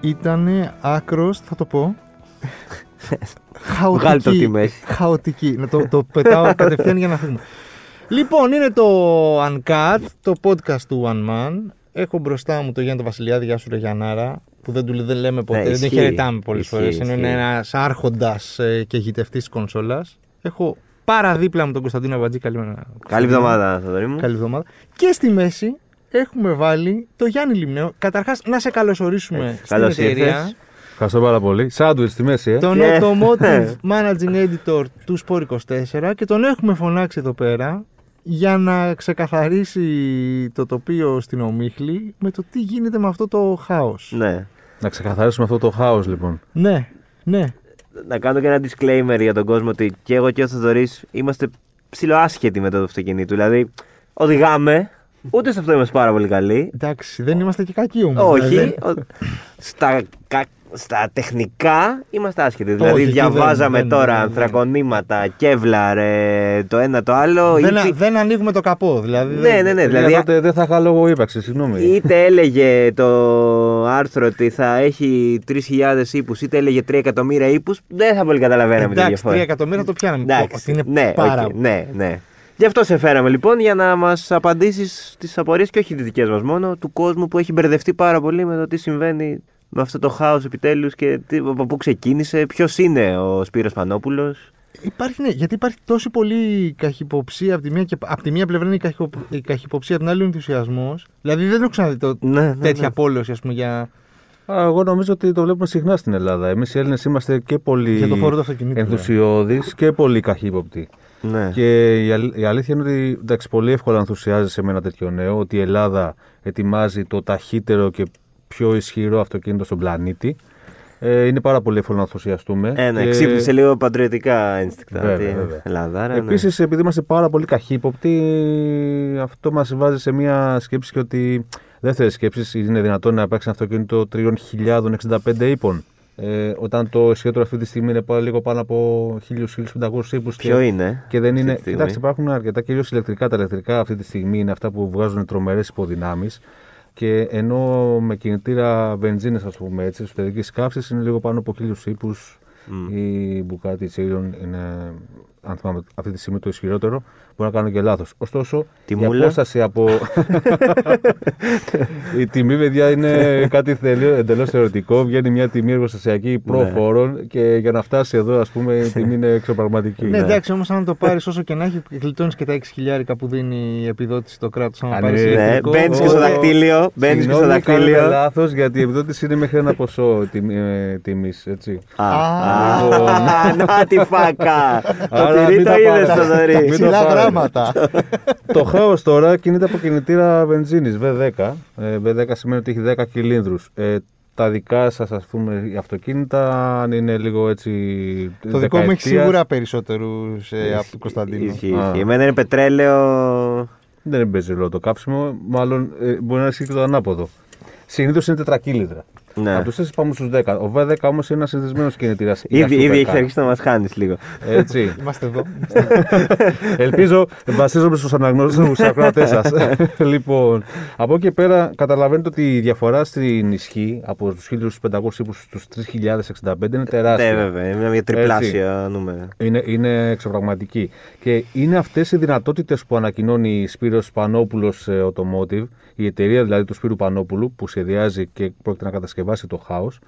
προηγούμενη εβδομάδα ήταν άκρος, θα το πω. χαοτική. Βγάλει το τη μέση. Χαοτική. Να το, το πετάω κατευθείαν για να φύγουμε. Λοιπόν, είναι το Uncut, το podcast του One Man. Έχω μπροστά μου το Γιάννη Βασιλιάδη, γεια σου ρε Γιαννάρα, που δεν, του, δεν λέμε ποτέ, Ναι, δεν ισχύει. χαιρετάμε πολλές Ισχύει, φορές. Ενώ είναι ισχύει. ένα άρχοντας και γητευτής τη κονσόλας. Έχω πάρα δίπλα μου τον Κωνσταντίνο Αβατζή. Καλημέρα. Καλή Κωνσταντίνο. εβδομάδα, Θοδωρή μου. Καλή εβδομάδα. Και στη μέση έχουμε βάλει το Γιάννη Λιμνέο. Καταρχάς, να σε καλωσορίσουμε Ε, στην καλώς εταιρεία. ήρθες. Ευχαριστώ πάρα πολύ. Σάντουιτς στη μέση, ε. Τον Και- Automotive Managing Editor του Sport 24 και τον έχουμε φωνάξει εδώ πέρα για να ξεκαθαρίσει το τοπίο στην Ομίχλη με το τι γίνεται με αυτό το χάος. Ναι. Να ξεκαθαρίσουμε αυτό το χάος, λοιπόν. Ναι, ναι. Να κάνω και ένα disclaimer για τον κόσμο ότι και εγώ και ο Θοδωρής είμαστε ψιλοάσχετοι με το αυτοκίνητο. Δηλαδή, οδηγάμε, ούτε σε αυτό είμαστε πάρα πολύ καλοί. Εντάξει, δεν είμαστε και κακοί όμως. Όχι. δηλαδή. ο- Στα, κα- στα τεχνικά είμαστε άσχετοι. Δηλαδή, Όχι, εκεί διαβάζαμε δεν- δεν- τώρα δεν- ανθρακονήματα, Kevlar, ε, το ένα το άλλο. Δεν, είτε- δεν ανοίγουμε το καπό. Δηλαδή, Ναι, δεν- ναι, ναι. Δηλαδή, Δηλαδή, τότε δεν θα είχα λόγο ύπαρξης, συγγνώμη. Είτε έλεγε το άρθρο ότι θα έχει 3.000 ίππους, είτε έλεγε 3 εκατομμύρια ίππους, δεν θα πολύ καταλαβαίναμε τη Εντάξει, διαφορά. 3 εκατομμύρια το πιάναμε. Εντάξει, Ότι είναι ναι, πάρα οκ, ναι, ναι. Γι' αυτό σε φέραμε λοιπόν για να μας απαντήσεις στι απορίες και όχι τις δικές μας μόνο, του κόσμου που έχει μπερδευτεί πάρα πολύ με το τι συμβαίνει με αυτό το χάος επιτέλους και τι, από πού ξεκίνησε, ποιος είναι ο Σπύρος Πανόπουλος. Υπάρχει, ναι, γιατί υπάρχει τόση πολύ καχυποψία από τη μία, και, από τη μία πλευρά είναι η, καχυπο, η καχυποψία, από την άλλη ο ενθουσιασμός. Δηλαδή δεν έχω ξαναδεί το, Ναι, ναι, τέτοια ναι. απόλυση ας πούμε, για, Α, εγώ νομίζω ότι το βλέπουμε συχνά στην Ελλάδα. Εμείς οι Έλληνες είμαστε και πολύ για το χώρο του αυτοκινήτου. ενθουσιώδεις και πολύ καχύποπτοι. Ναι. Και η, αλ- η αλήθεια είναι ότι εντάξει, πολύ εύκολα ενθουσιάζεσαι με ένα τέτοιο νέο ότι η Ελλάδα ετοιμάζει το ταχύτερο και πιο ισχυρό αυτοκίνητο στον πλανήτη. Ε, είναι πάρα πολύ εύκολο να ενθουσιαστούμε. Ε, ναι, Και- ξύπνησε λίγο πατριωτικά ένστικτα. Βέβαια, ότι βέβαια. Ελλάδα, ναι. Επίσης, επειδή είμαστε πάρα πολύ καχύποπτοι, αυτό μας βάζει σε μια σκέψη και ότι δεύτερη σκέψη είναι δυνατόν να υπάρξει ένα αυτοκίνητο 3.065 ύπων. Ε, όταν το ισχυρότερο αυτή τη στιγμή είναι πάλι λίγο πάνω από 1.000-1.500 ύπου. Ποιο είναι. Και δεν αυτή είναι. τη στιγμή; Κοιτάξτε, υπάρχουν αρκετά κυρίως ηλεκτρικά. Τα ηλεκτρικά αυτή τη στιγμή είναι αυτά που βγάζουν τρομερές υποδυνάμεις. Και ενώ με κινητήρα βενζίνη, ας πούμε έτσι, εσωτερικής καύση είναι λίγο πάνω από 1.000 ύπου. Μμ. Η Bugatti Chiron είναι, αν θυμάμαι, αυτή τη στιγμή το ισχυρότερο. Μπορεί να κάνω και λάθος. Ωστόσο, Τη η μούλα. απόσταση από. η τιμή, παιδιά, είναι κάτι εντελώς θεωρητικό. Βγαίνει μια τιμή εργοστασιακή προφόρων και για να φτάσει εδώ, ας πούμε, η τιμή είναι εξωπραγματική. Ναι, εντάξει, όμως αν το πάρεις όσο και να έχει, γλιτώνεις και τα 6 που δίνει η επιδότηση στο κράτος. Αν Αν πάρεις είναι- Ναι, ηλεκτρικό. μπαίνεις και στο Ω, δακτύλιο. Μπαίνεις και στο Συγγνώμη, κάνετε δακτύλιο. λάθος γιατί η επιδότηση είναι μέχρι ένα ποσό τιμή. Έτσι. Α, Α, λοιπόν. α, να τη φάκα. Το Άρα τυρί μην το τα είδες πάρετε. το δωρή. Μην το Ψηλά πάρετε. γράμματα. το χάος τώρα κινείται από κινητήρα βενζίνης V10. Ε, V10 σημαίνει ότι έχει 10 κυλίνδρους. Ε, τα δικά σας ας πούμε οι αυτοκίνητα αν είναι λίγο έτσι Το δικό μου έχει δεκαετίας, σίγουρα περισσότερους από τον Κωνσταντίνο. Ισχύει, Α. ισχύει. Εμένα είναι πετρέλαιο. δεν παίζει ρόλο το κάψιμο μάλλον ε, μπορεί να ισχύει και το ανάποδο συνήθως είναι τετρακύλινδρα Ναι. από τους 4 πάμε στους 10 ο V10 όμως είναι ένας συνδεσμένος κινητήρας Ήδη, για ήδη supercar. έχει αρχίσει να μας χάνεις λίγο. έτσι Είμαστε εδώ. Ελπίζω, βασίζομαι στους αναγνώστες μου, στου ακροατέ σας. λοιπόν, από εκεί και πέρα καταλαβαίνετε ότι η διαφορά στην ισχύ από τους 1500 ύπου στους 3065 είναι τεράστια. Ναι, βέβαια. Είναι μια τριπλάσια νούμερα. Είναι, είναι εξωπραγματική. Και είναι αυτές οι δυνατότητες που ανακοινώνει η Σπύρος Πανόπουλος ε, Automotive, η εταιρεία δηλαδή του Σπύρου Πανόπουλου, που σχεδιάζει και πρόκειται να κατασκευάσει το χάος.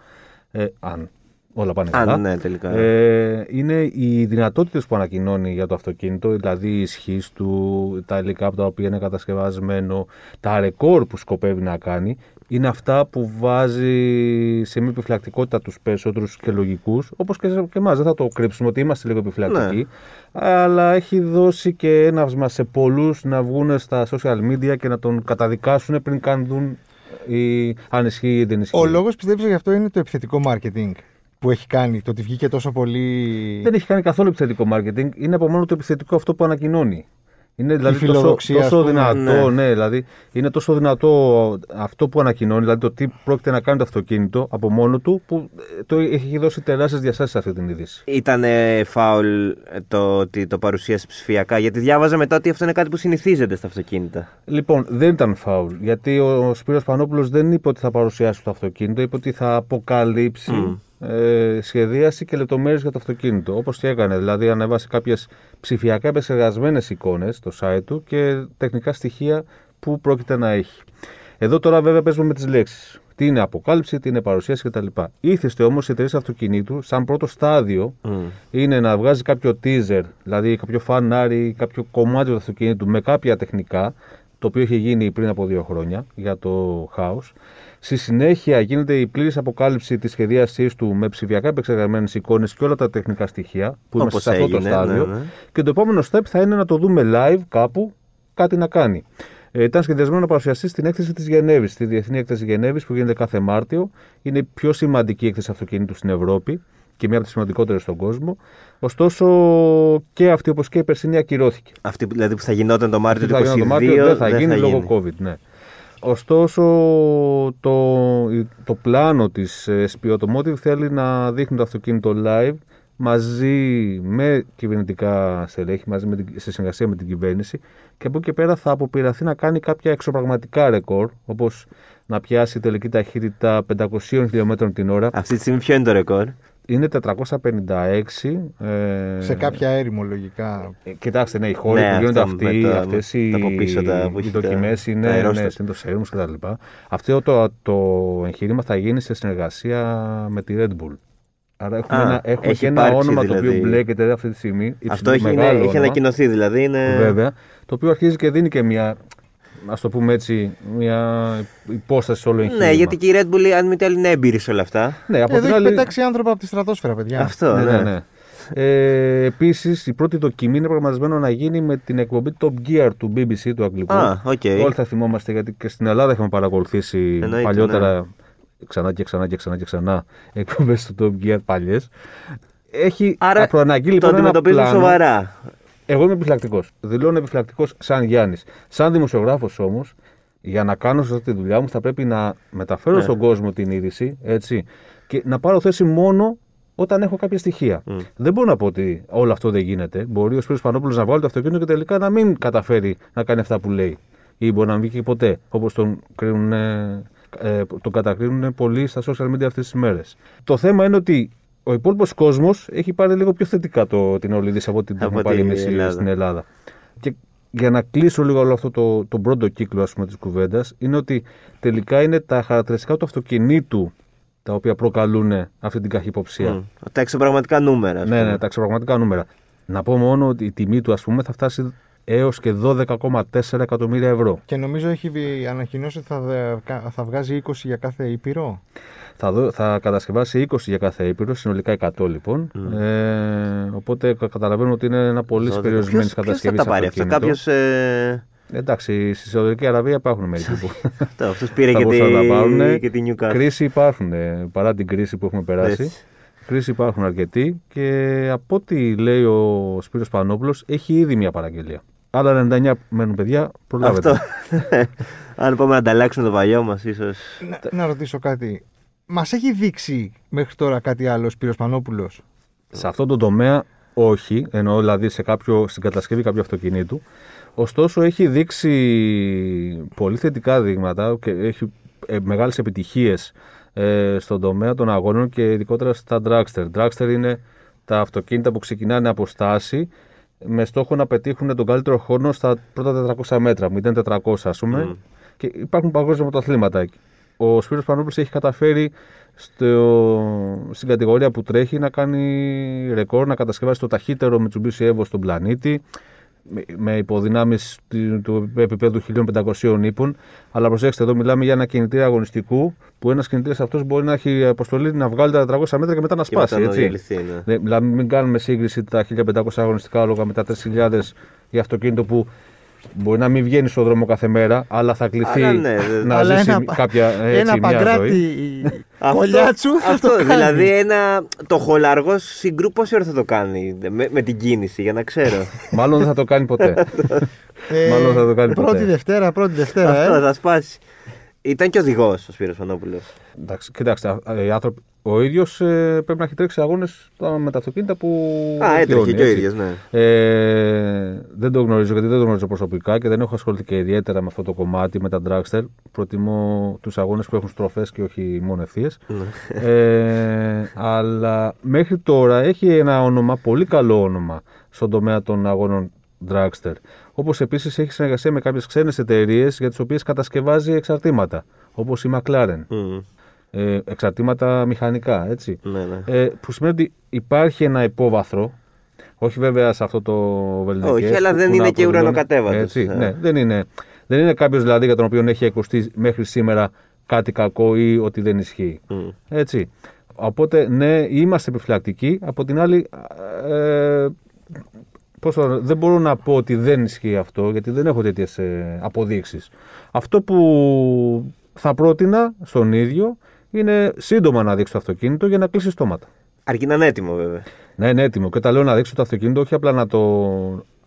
Ε, αν όλα πάνε καλά. Αν ναι, τελικά. Ε, είναι οι δυνατότητες που ανακοινώνει για το αυτοκίνητο, δηλαδή η ισχύ του, τα υλικά από τα οποία είναι κατασκευασμένο, τα ρεκόρ που σκοπεύει να κάνει, είναι αυτά που βάζει σε μια επιφυλακτικότητα τους περισσότερους και λογικούς, όπως και, και εμάς. Δεν θα το κρύψουμε ότι είμαστε λίγο επιφυλακτικοί. Αλλά έχει δώσει και έναυσμα σε πολλούς να βγουν στα social media και να τον καταδικάσουν πριν καν δουν η, αν ισχύει ή δεν ισχύει. Ο λόγος πιστεύω γι' αυτό είναι το επιθετικό marketing που έχει κάνει. Το ότι βγήκε τόσο πολύ. Δεν έχει κάνει καθόλου επιθετικό marketing. Είναι από μόνο το επιθετικό αυτό που ανακοινώνει. Είναι δηλαδή τόσο, φιλοδοξία, ας τόσο πούμε. δυνατό, Ναι. ναι. δηλαδή είναι τόσο δυνατό αυτό που ανακοινώνει, δηλαδή το τι πρόκειται να κάνει το αυτοκίνητο από μόνο του, που ε, το έχει δώσει τεράστιες διαστάσεις σε αυτή την είδηση. Ήταν φάουλ ε, το ότι το παρουσίασε ψηφιακά, γιατί διάβαζα μετά ότι αυτό είναι κάτι που συνηθίζεται στα αυτοκίνητα. Λοιπόν, δεν ήταν φάουλ. Γιατί ο Σπύρος Πανόπουλος δεν είπε ότι θα παρουσιάσει το αυτοκίνητο, είπε ότι θα αποκαλύψει Μμ. Ε, σχεδίαση και λεπτομέρειες για το αυτοκίνητο. Όπως και έκανε. Δηλαδή, ανέβασε κάποιες ψηφιακά επεξεργασμένες εικόνες στο site του και τεχνικά στοιχεία που πρόκειται να έχει. Εδώ τώρα βέβαια παίζουμε με τις λέξεις. Τι είναι αποκάλυψη, τι είναι παρουσίαση κτλ. Ήθεστε όμως οι εταιρείες αυτοκινήτου, σαν πρώτο στάδιο, είναι να βγάζει κάποιο teaser, δηλαδή κάποιο φανάρι, κάποιο κομμάτι του αυτοκινήτου με κάποια τεχνικά, το οποίο είχε γίνει πριν από δύο χρόνια για το House. Στη συνέχεια γίνεται η πλήρης αποκάλυψη της σχεδίασή του με ψηφιακά επεξεργασμένες εικόνες και όλα τα τεχνικά στοιχεία που είμαστε Όπως σε αυτό το έγινε, στάδιο. ναι, ναι. Και το επόμενο step θα είναι να το δούμε live κάπου, κάτι να κάνει. Ε, ήταν σχεδιασμένο να παρουσιαστεί στην έκθεση της Γενέβης, στη Διεθνή Έκθεση Γενέβης που γίνεται κάθε Μάρτιο. Είναι η πιο σημαντική έκθεση αυτοκινήτου στην Ευρώπη και μία από τις σημαντικότερες στον κόσμο. Ωστόσο και αυτή όπως και η περσινή ακυρώθηκε. Αυτή που- δηλαδή που θα γινόταν το Μάρτιο του Θα 2022 γίνει το Μάρτιο, δεν θα γίνει λόγω γίνει. COVID, ναι. Ωστόσο, το, το πλάνο της ε, SPO Automotive θέλει να δείχνει το αυτοκίνητο live μαζί με κυβερνητικά στελέχη, μαζί με την, σε συνεργασία με την κυβέρνηση και από εκεί και πέρα θα αποπειραθεί να κάνει κάποια εξωπραγματικά ρεκόρ, όπως να πιάσει τελική ταχύτητα 500 χιλιόμετρων την ώρα. Αυτή τη στιγμή ποιο είναι το ρεκόρ; Είναι 456. ε, Σε κάποια έρημο λογικά. ε, Κοιτάξτε, ναι, οι χώροι Ναι, που γίνονται αυτό με αυτοί, τα- αυτές τα οι, από πίσω τα που οι έχει τα- δοκιμές τα είναι ναι, αερόστατα. είναι το σέρμους και τα λοιπά. Αυτό το, το εγχείρημα θα γίνει σε συνεργασία με τη Red Bull. Άρα έχουμε, Α, ένα, έχουμε έχει και ένα υπάρξει όνομα το δηλαδή. οποίο μπλέκεται αυτή τη στιγμή. Αυτό υψηλό, έχει, είναι, μεγάλο έχει όνομα, ανακοινωθεί, δηλαδή είναι. Βέβαια, το οποίο αρχίζει και δίνει και μια, ας το πούμε έτσι, μια υπόσταση σε όλο το εγχείρημα. Ναι, γιατί και η Red Bull, αν μη τι άλλο, είναι έμπειροι σε όλα αυτά. ναι, από Εδώ την έχει άλλη- πετάξει άνθρωπο από τη στρατόσφαιρα, παιδιά. Αυτό, ναι, ναι. ναι, ναι. Ε, Επίσης, η πρώτη δοκιμή είναι προγραμματισμένο να γίνει με την εκπομπή Top Gear του BBC του Αγγλικού. Α, οκ. Όλοι θα θυμόμαστε γιατί και στην Ελλάδα είχαμε παρακολουθήσει Εννοείται, παλιότερα ξανά και ξανά και ξανά και ξανά εκπομπές του Top Gear παλιές. Έχει Άρα προαναγγείλει το λοιπόν ένα αντιμετωπίζουν πλάνο. σοβαρά. Εγώ είμαι επιφυλακτικός. Δηλώνω επιφυλακτικός σαν Γιάννης. Σαν δημοσιογράφος όμως, για να κάνω σωστά τη δουλειά μου, θα πρέπει να μεταφέρω Ναι. στον κόσμο την είδηση έτσι, και να πάρω θέση μόνο όταν έχω κάποια στοιχεία. Δεν μπορώ να πω ότι όλο αυτό δεν γίνεται. Μπορεί ο Σπύρος Πανόπουλος να βγάλει το αυτοκίνητο και τελικά να μην καταφέρει να κάνει αυτά που λέει. Ή μπορεί να μην βγει και ποτέ. Όπως τον, κρίνουν, ε, ε, τον κατακρίνουν πολλοί στα social media αυτές τις μέρες. Το θέμα είναι ότι ο υπόλοιπος κόσμος έχει πάρει λίγο πιο θετικά το, την όλη είδηση από ό,τι την Από έχουμε πάρει την εμεί Ελλάδα. στην Ελλάδα. Και για να κλείσω λίγο όλο αυτό το, τον πρώτο κύκλο ας πούμε, της κουβέντας είναι ότι τελικά είναι τα χαρακτηριστικά του αυτοκινήτου τα οποία προκαλούν αυτή την καχυποψία. Μμ. Τα εξωπραγματικά νούμερα. ας Ναι, πούμε. ναι, τα ξεπραγματικά νούμερα. Να πω μόνο ότι η τιμή του ας πούμε θα φτάσει έως και 12,4 εκατομμύρια ευρώ. Και νομίζω έχει βι- ανακοινώσει ότι θα, δε- θα βγάζει 20 για κάθε ήπειρο; Θα, δω, θα κατασκευάσει 20 για κάθε ήπειρο, συνολικά 100 λοιπόν. Ε, οπότε κα- καταλαβαίνουμε ότι είναι ένα πολύ Ποιος- περιορισμένη ποιος θα κατασκευή. τα πάρει αυτά, κάποιος. Ε, Εντάξει, στη Σαουδική Αραβία υπάρχουν μερικοί που αυτό, αυτός πήρε θα και τη, μπορούσαν να τα πάρουν. και τη Newcastle. Κρίση υπάρχουν, ε, παρά την κρίση που έχουμε περάσει. Έτσι. Κρίση υπάρχουν αρκετοί και από ό,τι λέει ο Σπύρος Πανόπουλος έχει ήδη μια παραγγελία. Άλλα 99 μένουν παιδιά, προλάβετε. Αυτό. Αν πάμε να ανταλλάξουμε το παλιό μας, ίσως. Να, να ρωτήσω κάτι. Μας έχει δείξει μέχρι τώρα κάτι άλλο ο Σπύρος Πανόπουλος; Σε αυτόν τον τομέα όχι, εννοώ δηλαδή σε κάποιο, στην κατασκευή κάποιου αυτοκινήτου. Ωστόσο έχει δείξει πολύ θετικά δείγματα και έχει ε, μεγάλες επιτυχίες ε, στον τομέα των αγώνων και ειδικότερα στα dragster. Dragster είναι τα αυτοκίνητα που ξεκινάνε από στάση με στόχο να πετύχουν τον καλύτερο χρόνο στα πρώτα 400 μέτρα, 0-400 ας πούμε. Μμ. Και υπάρχουν παγκόσμια πρωταθλήματα. Εκεί. Ο Σπύρος Πανόπουλος έχει καταφέρει στο, στην κατηγορία που τρέχει να κάνει ρεκόρ, να κατασκευάσει το ταχύτερο Mitsubishi Evo στον πλανήτη με- με υποδυνάμεις του, του επίπεδου 1500 ύπων. Αλλά προσέξτε, εδώ μιλάμε για ένα κινητήρα αγωνιστικού που ένας κινητήρας αυτός μπορεί να έχει αποστολή να βγάλει τα 400 μέτρα και μετά να Και μετά σπάσει. να έτσι. διαλυθεί, ναι. Δεν- Δηλαδή, μην κάνουμε σύγκριση τα 1500 αγωνιστικά άλογα με τα 3000 για αυτοκίνητο που Μπορεί να μην βγαίνει στον δρόμο κάθε μέρα, αλλά θα κληθεί Αλλά ναι, δε- να Αλλά ζήσει ένα- κάποια έτσι, ένα μια παγκράτη ζωή. κολλιάτσου θα αυτό, το κάνει. δηλαδή ένα, το χολαργό συγκρού πόση ώρα θα το κάνει με, με την κίνηση για να ξέρω. Μάλλον δεν θα το κάνει ποτέ. Ε, Μάλλον θα το κάνει ποτέ. Πρώτη Δευτέρα, πρώτη Δευτέρα. αυτό ε. θα σπάσει. Ήταν και οδηγός ο Σπύρος Φανόπουλος. Εντάξει, κοιτάξτε, α- οι άνθρωποι, ο ίδιος πρέπει να έχει τρέξει αγώνες με τα αυτοκίνητα που. Α, έτρεχε οχυρώνει, και ο έτσι. ίδιος, ναι. Ε, δεν το γνωρίζω γιατί δεν το γνωρίζω προσωπικά και δεν έχω ασχοληθεί και ιδιαίτερα με αυτό το κομμάτι, με τα dragster. Προτιμώ τους αγώνες που έχουν στροφές και όχι μόνο ευθείες. Ναι. ε, αλλά μέχρι τώρα έχει ένα όνομα, πολύ καλό όνομα, στον τομέα των αγώνων dragster. Όπως επίσης έχει συνεργασία με κάποιες ξένες εταιρείες για τις οποίες κατασκευάζει εξαρτήματα. Όπως η McLaren. Μμμ. Ε, εξαρτήματα μηχανικά, έτσι. Ναι, ναι. Ε, που σημαίνει ότι υπάρχει ένα υπόβαθρο. Όχι βέβαια σε αυτό το βελνικέ. Όχι, αλλά δεν είναι και ουρανοκατέβατος, Έτσι, ε. ναι, δεν είναι, δεν είναι κάποιος δηλαδή για τον οποίο έχει ακουστεί μέχρι σήμερα κάτι κακό ή ότι δεν ισχύει. Μμ. Έτσι. Οπότε, ναι, είμαστε επιφυλακτικοί. Από την άλλη, ε, πώς το, δεν μπορώ να πω ότι δεν ισχύει αυτό, γιατί δεν έχω τέτοιες αποδείξεις. Αυτό που θα πρότεινα στον ίδιο είναι σύντομα να δείξει το αυτοκίνητο για να κλείσει στόματα. Αρκεί να είναι έτοιμο, βέβαια. Να είναι έτοιμο. Και όταν λέω να δείξει το αυτοκίνητο, όχι απλά να, το,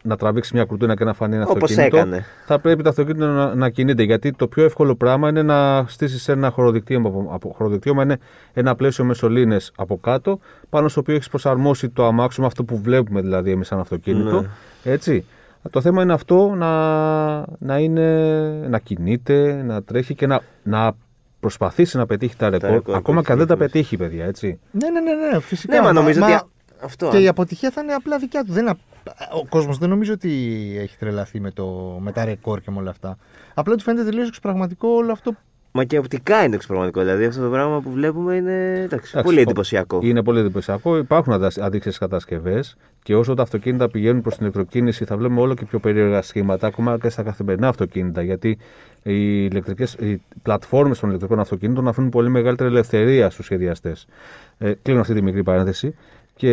να τραβήξει μια κουρτίνα και να φανεί ένα Όπως αυτοκίνητο. έκανε. Θα πρέπει το αυτοκίνητο να, να κινείται. Γιατί το πιο εύκολο πράγμα είναι να στήσεις ένα χωροδικτύωμα. Από, από, χωροδικτύωμα είναι ένα πλαίσιο με σωλήνες από κάτω, πάνω στο οποίο έχεις προσαρμόσει το αμάξωμα, αυτό που βλέπουμε δηλαδή εμείς σαν αυτοκίνητο. Ναι. Έτσι. Το θέμα είναι αυτό να, να, είναι, να κινείται, να τρέχει και να, να προσπαθήσει να πετύχει τα ρεκόρ. ρεκόρ ακόμα που και αν δεν τα έχει πετύχει, παιδιά. Έτσι. Ναι, ναι, ναι, ναι, φυσικά. Ναι, μα νομίζω Μα- ότι. Αυτό. Και η αποτυχία θα είναι απλά δικιά του. Δεν είναι απ- Ο κόσμος δεν νομίζω ότι έχει τρελαθεί με, το... με τα ρεκόρ και με όλα αυτά. Απλά του φαίνεται τελείως εξωπραγματικό όλο αυτό. Μα και οπτικά είναι εξωπραγματικό. Δηλαδή αυτό το πράγμα που βλέπουμε είναι εντάξει, Εντάξει, πολύ ο- εντυπωσιακό. Είναι πολύ εντυπωσιακό. Υπάρχουν αντίξιε κατασκευές και όσο τα αυτοκίνητα πηγαίνουν προς την ηλεκτροκίνηση, θα βλέπουμε όλο και πιο περίεργα σχήματα, ακόμα και στα καθημερινά αυτοκίνητα. Γιατί οι, ηλεκτρικές, οι πλατφόρμες των ηλεκτρικών αυτοκίνητων αφήνουν πολύ μεγαλύτερη ελευθερία στους σχεδιαστές. Ε, κλείνω αυτή τη μικρή παρένθεση. Και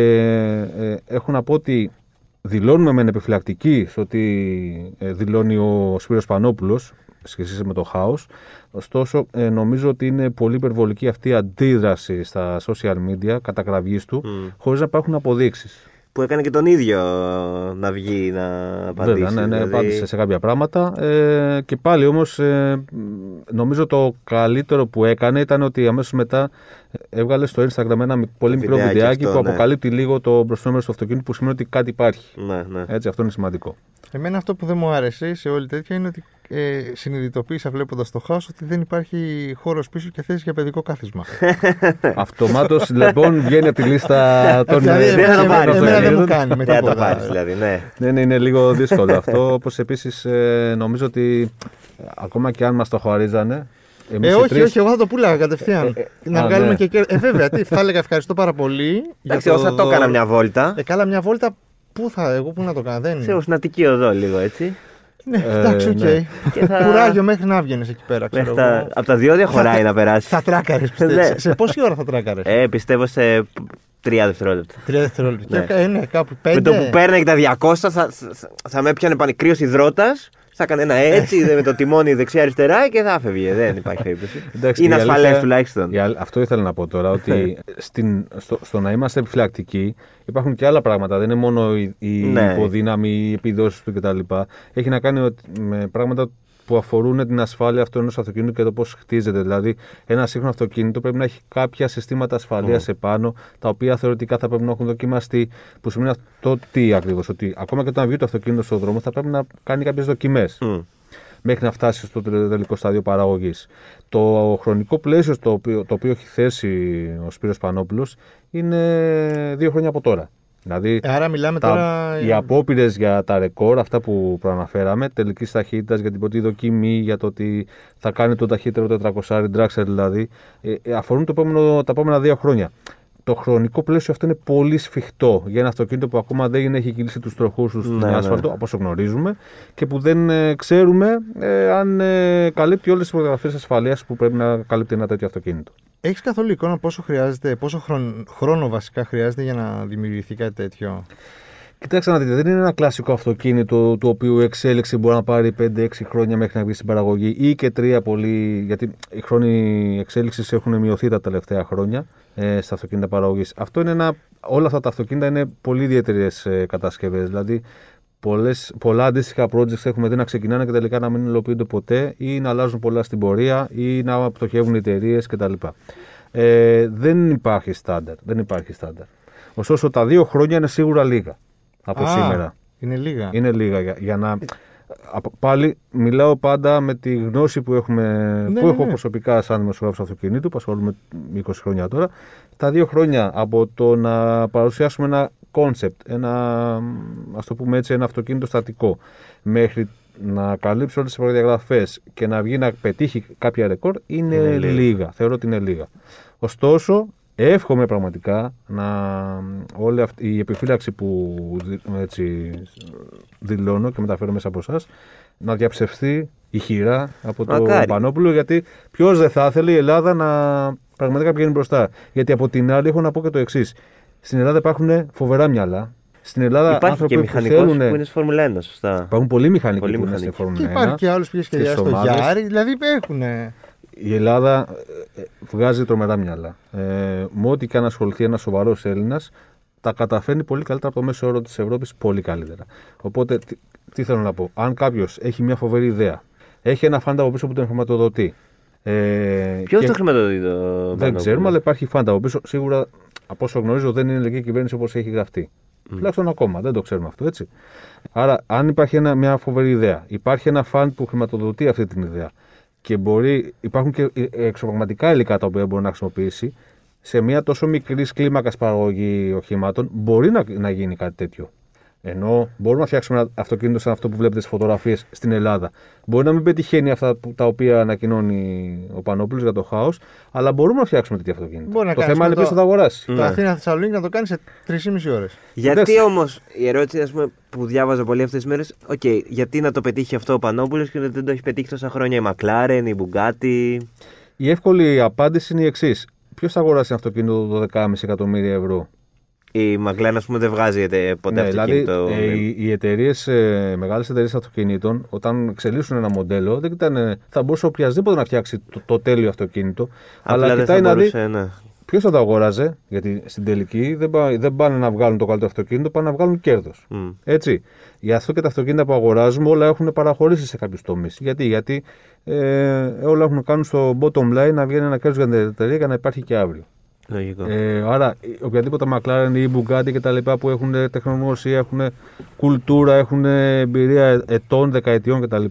ε, έχω να πω ότι δηλώνουμε μεν επιφυλακτικοί στο ότι ε, δηλώνει ο Σπύρος Πανόπουλος σχετικά με το χάος. Ωστόσο, ε, νομίζω ότι είναι πολύ υπερβολική αυτή η αντίδραση στα social media, κατακραυγής του, Μμ. χωρίς να υπάρχουν αποδείξεις. Που έκανε και τον ίδιο να βγει να απαντήσει. Βέβαια, ναι, ναι, δηλαδή. απάντησε σε κάποια πράγματα. Ε, και πάλι όμως ε, νομίζω το καλύτερο που έκανε ήταν ότι αμέσως μετά έβγαλε στο Instagram ένα μι- πολύ μικρό βιντεάκι βιντεάκι αυτό, που ναι. αποκαλύπτει λίγο το μπροστινό μέρος του αυτοκίνητου που σημαίνει ότι κάτι υπάρχει. Ναι, ναι. Έτσι, αυτό είναι σημαντικό. Εμένα αυτό που δεν μου άρεσε σε όλη τέτοια είναι ότι ε, συνειδητοποίησα βλέποντας το χάος ότι δεν υπάρχει χώρος πίσω και θέση για παιδικό κάθισμα. Αυτομάτως λοιπόν βγαίνει από τη λίστα των Δηλαδή, ε, δεν θα το εμένα- πάρεις, εμένα δεν αυτοκινήτων. μου κάνει με Δεν θα το τίποτα. πάρεις δηλαδή, ναι. Ναι, ναι, είναι λίγο δύσκολο αυτό. Όπως επίσης νομίζω ότι ε, ακόμα και αν μας το χωρίζανε. Εμείς Ε, οι όχι, τρεις- όχι, εγώ θα το πούλαγα κατευθείαν. να α, βγάλουμε ναι. και κέρδη. Ε, βέβαια, τι, θα έλεγα ευχαριστώ πάρα πολύ. για Εντάξει, εγώ θα το δώρο. έκανα μια βόλτα. Ε, καλά, μια βόλτα. Πού θα, εγώ πού να το κάνω, δεν Σε οσνατική οδό λίγο έτσι. Ναι, Ε, εντάξει, οκ. ναι. Και θα- Κουράγιο μέχρι να βγει εκεί πέρα. Ξέρω Μέχρι τα, εγώ. από τα διόδια χωράει Θα- να περάσεις. Θα τράκαρες, πιστεύω. Ναι. σε, σε πόση ώρα θα τράκαρες; Ε, πιστεύω σε τρία δευτερόλεπτα. Τρία δευτερόλεπτα. ναι. Και, ε, ναι, κάπου Με πέντε. το που παίρνει τα 200 θα, θα, θα με έπιανε πανικρίο υδρότα. Θα έκανε ένα έτσι με το τιμόνι δεξιά-αριστερά και θα φεύγει. Δεν υπάρχει περίπτωση. Εντάξει, Είναι η αλήθεια- ασφαλές τουλάχιστον. η αλ- Αυτό ήθελα να πω τώρα, ότι στην, στο, στο να είμαστε επιφυλακτικοί υπάρχουν και άλλα πράγματα. Δεν είναι μόνο η, η Ναι. υποδύναμη, οι επιδόσεις του κτλ. Έχει να κάνει ότι- με πράγματα που αφορούν την ασφάλεια αυτού ενός αυτοκίνητου και το πώς χτίζεται. Δηλαδή, ένα σύγχρονο αυτοκίνητο πρέπει να έχει κάποια συστήματα ασφαλείας επάνω, τα οποία θεωρητικά θα πρέπει να έχουν δοκιμαστεί. Που σημαίνει αυτό τι ακριβώς, ότι ακόμα και όταν βγει το αυτοκίνητο στον δρόμο θα πρέπει να κάνει κάποιες δοκιμές Μμ. μέχρι να φτάσει στο τελε- τελικό στάδιο παραγωγής. Το χρονικό πλαίσιο το οποίο, το οποίο έχει θέσει ο Σπύρος Πανόπουλος είναι δύο χρόνια από τώρα. Δηλαδή, Ε, Άρα μιλάμε τα, τώρα. οι απόπειρες για τα ρεκόρ, αυτά που προαναφέραμε, τελικής ταχύτητας για την πρώτη δοκιμή, για το ότι θα κάνει το ταχύτερο 400 Dragster δηλαδή, ε, ε, αφορούν το επόμενο, τα επόμενα δύο χρόνια. Το χρονικό πλαίσιο αυτό είναι πολύ σφιχτό για ένα αυτοκίνητο που ακόμα δεν έχει κυλήσει τους τροχούς του στην Ναι, ναι. άσφαλτο, από όσο γνωρίζουμε, και που δεν ε, ξέρουμε ε, αν ε, καλύπτει όλες τις προδιαγραφέ ασφαλείας που πρέπει να καλύπτει ένα τέτοιο αυτοκίνητο. Έχεις καθόλου εικόνα πόσο χρειάζεται, πόσο χρον- χρόνο βασικά χρειάζεται για να δημιουργηθεί κάτι τέτοιο; Κοιτάξτε να δείτε, δεν είναι ένα κλασικό αυτοκίνητο του οποίου η εξέλιξη μπορεί να πάρει 5-6 χρόνια μέχρι να βγει στην παραγωγή ή και 3 πολύ, γιατί οι χρόνοι εξέλιξης έχουν μειωθεί τα τελευταία χρόνια ε, στα αυτοκίνητα παραγωγής. Αυτό είναι ένα. Όλα αυτά τα αυτοκίνητα είναι πολύ ιδιαίτερες ε, κατασκευές. Δηλαδή, πολλές, πολλά αντίστοιχα projects έχουμε δει να ξεκινάνε και τελικά να μην υλοποιούνται ποτέ ή να αλλάζουν πολλά στην πορεία ή να πτωχεύουν οι εταιρείες κτλ. Ε, δεν υπάρχει στάνταρ. Δεν υπάρχει στάνταρ. Ωστόσο, τα δύο χρόνια είναι σίγουρα λίγα από Α, σήμερα. Είναι λίγα. Είναι λίγα για, για να. απ- Πάλι μιλάω πάντα με τη γνώση που, έχουμε, Ναι, που ναι, έχω ναι. προσωπικά σαν δημοσιογράφο αυτοκινήτου, που ασχολούμαι 20 χρόνια τώρα. Τα δύο χρόνια από το να παρουσιάσουμε ένα concept, ένα, ας το πούμε έτσι, ένα αυτοκίνητο στατικό, μέχρι να καλύψει όλες τις προδιαγραφές και να βγει να πετύχει κάποια ρεκόρ είναι, Είναι λίγα. λίγα. Θεωρώ ότι είναι λίγα. Ωστόσο, εύχομαι πραγματικά να όλη αυτή η επιφύλαξη που δι- έτσι, δηλώνω και μεταφέρω μέσα από εσάς να διαψευθεί ηχηρά από τον Μακάρι. Πανόπουλο γιατί ποιος δεν θα ήθελε η Ελλάδα να πραγματικά πηγαίνει μπροστά. Γιατί από την άλλη έχω να πω και το εξής. Στην Ελλάδα υπάρχουν φοβερά μυαλά. Στην Ελλάδα Υπάρχει άνθρωποι και που μηχανικός θέλουν. που είναι στη Φόρμουλα 1, σωστά. Υπάρχουν πολλοί μηχανικοί Πολλοί που είναι στη μηχανικοί. Φόρμουλα Και υπάρχει 1. και άλλο που έχει σχεδιάσει στις το ομάδες. Γιάρη. Δηλαδή έχουν. Η Ελλάδα ε, ε, βγάζει τρομερά μυαλά. Ε, με ό,τι και αν ασχοληθεί ένας σοβαρός Έλληνας, τα καταφέρνει πολύ καλύτερα από το μέσο όρο της Ευρώπης, πολύ καλύτερα. Οπότε, τι, τι θέλω να πω. Αν κάποιος έχει μια φοβερή ιδέα, έχει ένα φάντα από πίσω που τον χρηματοδοτεί. Ε, Ποιος και το χρηματοδοτεί το Δεν Πανόπουλο; ξέρουμε, αλλά υπάρχει φάντα από πίσω. Σίγουρα, από όσο γνωρίζω, δεν είναι ελληνική κυβέρνηση όπως έχει γραφτεί. Τουλάχιστον ακόμα, δεν το ξέρουμε αυτό, έτσι. Άρα, αν υπάρχει ένα, μια φοβερή ιδέα, υπάρχει ένα φαν που χρηματοδοτεί αυτή την ιδέα και μπορεί, υπάρχουν και ε, εξωπραγματικά υλικά τα οποία μπορεί να χρησιμοποιήσει, σε μια τόσο μικρή κλίμακα παραγωγή οχημάτων, μπορεί να, να γίνει κάτι τέτοιο. Ενώ μπορούμε να φτιάξουμε ένα αυτοκίνητο σαν αυτό που βλέπετε στις φωτογραφίες στην Ελλάδα. Μπορεί να μην πετυχαίνει αυτά που, τα οποία ανακοινώνει ο Πανόπουλος για το χάος, αλλά μπορούμε να φτιάξουμε τέτοια αυτοκίνητα. Μπορεί να το κάνεις θέμα είναι με ποιο το- θα τα αγοράσεις. Το Ναι. Αθήνα Θεσσαλονίκη να το κάνεις σε 3,5 ώρες. Γιατί Εντάξει. όμως, η ερώτηση ας πούμε, που διάβαζα πολύ αυτές τις μέρες, οκ, γιατί να το πετύχει αυτό ο Πανόπουλος και δεν το έχει πετύχει τόσα χρόνια η Μακλάρεν, η Bugatti. Η εύκολη απάντηση είναι η εξής. Ποιος θα αγοράσει ένα αυτοκίνητο 12,5 εκατομμύρια ευρώ; Η Μακλάρεν, ας πούμε, δεν βγάζει ε, ποτέ Ναι, δηλαδή αυτοκίνητο. ε, οι, οι εταιρείες, ε, μεγάλες εταιρείες αυτοκινήτων, όταν εξελίσσουν ένα μοντέλο, δεν κοιτάνε, θα μπορούσε οποιοσδήποτε να φτιάξει το, το τέλειο αυτοκίνητο. Απλά αλλά δεν κοιτάει θα να δει μπορούσε, ναι. ποιος θα το αγόραζε, γιατί στην τελική δεν, πά- δεν πάνε να βγάλουν το καλύτερο αυτοκίνητο, πάνε να βγάλουν κέρδος. Μμ. Έτσι. Γι' αυτό και τα αυτοκίνητα που αγοράζουμε όλα έχουν παραχωρήσει σε κάποιους τομείς. Γιατί, γιατί ε, όλα έχουν να κάνουν στο bottom line να βγαίνει ένα κέρδος για την εταιρεία για να υπάρχει και αύριο. Λογικό. Ε, άρα, οποιαδήποτε McLaren ή Bugatti και τα λοιπά που έχουν τεχνογνωσία, έχουν κουλτούρα, έχουν εμπειρία ετών, δεκαετιών κτλ.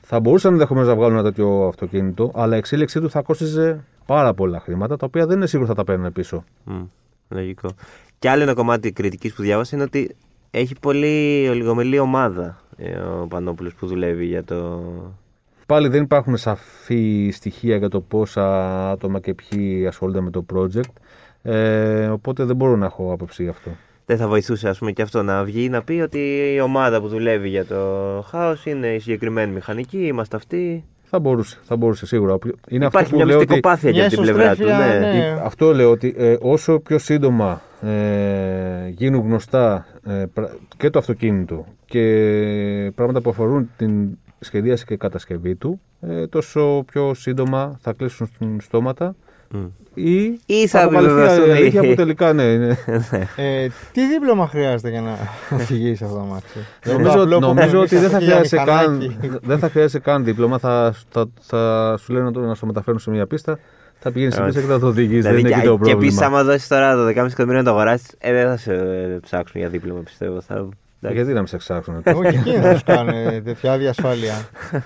Θα μπορούσαν ενδεχομένως να βγάλουν ένα τέτοιο αυτοκίνητο, αλλά η εξέλιξή του θα κόστιζε πάρα πολλά χρήματα, τα οποία δεν είναι σίγουρο θα τα παίρνουν πίσω. Μμ, Λογικό. Και άλλο ένα κομμάτι κριτικής που διάβασα είναι ότι έχει πολύ ολιγομελή ομάδα ε, ο Πανόπουλος που δουλεύει για το. Πάλι δεν υπάρχουν σαφή στοιχεία για το πόσα άτομα και ποιοι ασχολούνται με το project. Ε, οπότε δεν μπορώ να έχω άποψη γι' αυτό. Δεν θα βοηθούσε ας πούμε, και αυτό να βγει να πει ότι η ομάδα που δουλεύει για το χάος είναι η συγκεκριμένη μηχανική, είμαστε αυτοί. Θα μπορούσε, θα μπορούσε σίγουρα. Είναι αυτό Υπάρχει που μια λέω ότι μυστικοπάθεια Μια για την πλευρά του. εσωστρέφεια, Ναι. ναι. Ε, Αυτό λέω ότι ε, όσο πιο σύντομα ε, γίνουν γνωστά ε, πρα- και το αυτοκίνητο και πράγματα που αφορούν την σχεδίαση και κατασκευή του, ε, τόσο πιο σύντομα θα κλείσουν στον στόματα Μμ. ή, Ή θα αποκαλυφθεί επιβεβαιωθούν η αλήθεια οι- που τελικά ναι, είναι. Ε, τι δίπλωμα χρειάζεται για να οδηγήσει αυτό το μάξι. νομίζω απλό που νομίζω παίρνει ότι δεν θα, για χρειάζεται καν, μηχανάκι. δεν θα χρειάζεται καν δίπλωμα. Θα, θα, θα σου λένε να το, να στο μεταφέρουν σε μια πίστα. Θα πηγαίνεις στην Όχι. πίστα και θα το οδηγείς. Δηλαδή, δεν είναι εκεί το και, και επίση, πρόβλημα. άμα δώσεις τώρα το 10,5 εκατομμύριο να το αγοράσεις, ε, δεν θα σε ε, ψάξουν για δίπλωμα, πιστεύω. Θα... εντάξει. Γιατί να με σε εξάξουν. Εγώ και εκείνοι θα του κάνουν τέτοια άδεια ασφάλεια.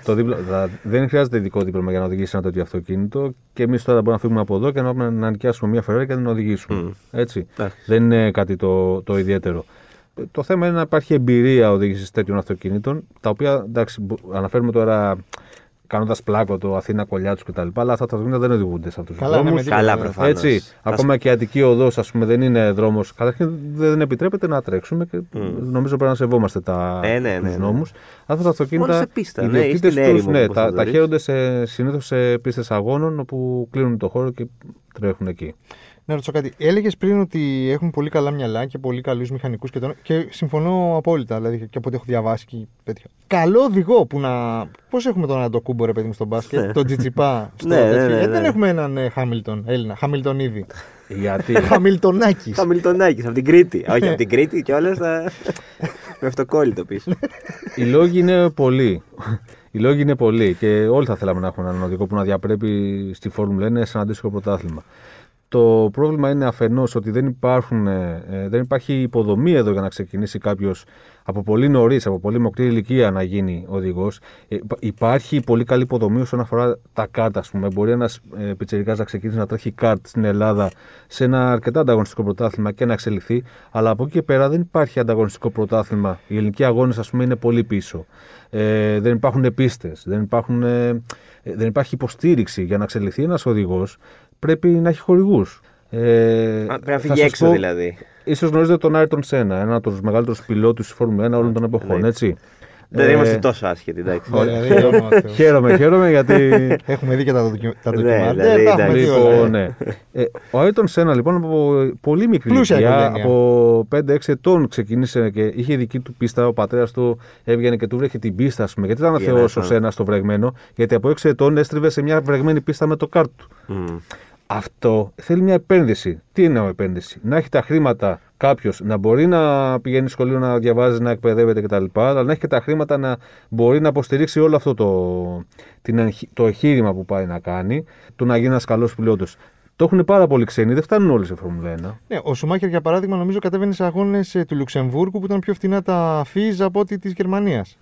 το δίπλα, θα- δεν χρειάζεται ειδικό δίπλωμα για να οδηγήσει ένα τέτοιο αυτοκίνητο και εμείς τώρα μπορούμε να φύγουμε από εδώ και να, πάμε να νοικιάσουμε μια Ferrari και να την οδηγήσουμε. Μμ. Έτσι. Εντάξει. Δεν είναι κάτι το, το ιδιαίτερο. Ε, Το θέμα είναι να υπάρχει εμπειρία οδήγησης τέτοιων αυτοκινήτων, τα οποία εντάξει, μπο- αναφέρουμε τώρα κάνοντας πλάκο το Αθήνα κολλιά τους κτλ. Αλλά αυτά τα αυτοκίνητα δεν οδηγούνται σε αυτούς τους Καλά, ναι, δρόμους. με τίποτα, Καλά, βέβαια. προφανώς. Έτσι. Ας- Ακόμα και η Αττική οδός, ας πούμε, δεν είναι δρόμος. Καταρχήν δεν επιτρέπεται να τρέξουμε και νομίζω πρέπει να σεβόμαστε τα, Ε, ναι, ναι, τους ναι. νόμους. Αυτά τα αυτοκίνητα. Μόνο σε πίστα, οι ναι, ή ιδιοκτήτες στην τους, έρημο, ναι, όπως τα, θα το τα δεις. χαίρονται σε, συνήθως σε πίστες αγώνων όπου κλείνουν το χώρο και τρέχουν εκεί. Να ρωτήσω κάτι. Έλεγες πριν ότι έχουν πολύ καλά μυαλά και πολύ καλούς μηχανικούς και, τον... και συμφωνώ απόλυτα. Δηλαδή και από ό,τι έχω διαβάσει και τέτοια. Καλό οδηγό που να. Πώς έχουμε τον Αντοκούμπο, ρε παιδί μου, στον μπάσκετ, Ναι. τον Τζιτσιπά. στο Ναι, ναι, τέτοιο. ναι, Ε, ναι. Δεν έχουμε έναν ε, Χάμιλτον, Έλληνα. Χάμιλτον ήδη. Γιατί; Χαμιλτονάκη. Χαμιλτονάκη, από την Κρήτη. Όχι, από την Κρήτη και όλα θα. με αυτοκόλλητο πίσω. οι λόγοι είναι πολλοί. Οι λόγοι είναι πολλοί και όλοι θα θέλαμε να έχουμε έναν οδηγό που να διαπρέπει στη Φόρμουλα 1 σε ένα αντίστοιχο πρωτάθλημα. Το πρόβλημα είναι αφενός ότι δεν, υπάρχουν, ε, ε, δεν υπάρχει υποδομή εδώ για να ξεκινήσει κάποιος από πολύ νωρίς, από πολύ μικρή ηλικία να γίνει οδηγός. υπάρχει πολύ καλή υποδομή όσον αφορά τα κάρτ, ας πούμε. Μπορεί ένας ε, πιτσερικά να ξεκινήσει να τρέχει κάρτ στην Ελλάδα σε ένα αρκετά ανταγωνιστικό πρωτάθλημα και να εξελιχθεί. Αλλά από εκεί και πέρα δεν υπάρχει ανταγωνιστικό πρωτάθλημα. Οι ελληνικοί αγώνες, ας πούμε, είναι πολύ πίσω. Ε, δεν υπάρχουν πίστε, δεν, υπάρχουν, ε, ε, δεν υπάρχει υποστήριξη για να εξελιχθεί ένας οδηγός. Πρέπει να έχει χορηγούς. Ε, Α, Πρέπει να θα φύγει σας έξω πω- δηλαδή. Ίσως γνωρίζετε τον Άιρτον Σένα, ένα από τους μεγαλύτερους πιλότους της Φόρμουλα 1 όλων των εποχών, εννοείται. έτσι. Δεν Ε, είμαστε τόσο άσχετοι, εντάξει. Δηλαδή, για όνομα Θεού. Χαίρομαι, χαίρομαι γιατί. Έχουμε δει και τα, δοκι... τα Ναι, ντοκιμαντέρ. δηλαδή, τα έχουμε εντάξει. δει όλα. Λοιπόν, ναι. Ε, ο Άιρτον Σένα, λοιπόν, από πολύ μικρή Πλούσια ηλικία, οικογένεια. από 5-6 ετών ξεκίνησε και είχε δική του πίστα. Ο πατέρας του έβγαινε και του βρέχε την πίστα, ας πούμε. Γιατί ήταν Για θεός να ο φάμε. Σένα στο βρεγμένο, γιατί από 6 ετών έστριβε σε μια βρεγμένη πίστα με το κάρτ του. Μμ. Αυτό θέλει μια επένδυση. Τι είναι επένδυση, Να έχει τα χρήματα κάποιος να μπορεί να πηγαίνει σχολείο να διαβάζει, να εκπαιδεύεται κτλ. Αλλά να έχει και τα χρήματα να μπορεί να υποστηρίξει όλο αυτό το, την, εγχει- το εγχείρημα που πάει να κάνει, το να γίνει ένας καλός πιλότος. Το έχουν πάρα πολλοί ξένοι, δεν φτάνουν όλοι σε Φόρμουλα 1. Ναι, ο Σουμάχερ για παράδειγμα νομίζω κατέβαινε σε αγώνες του Λουξεμβούργου που ήταν πιο φθηνά τα φίζ από ότι της Γερμανίας.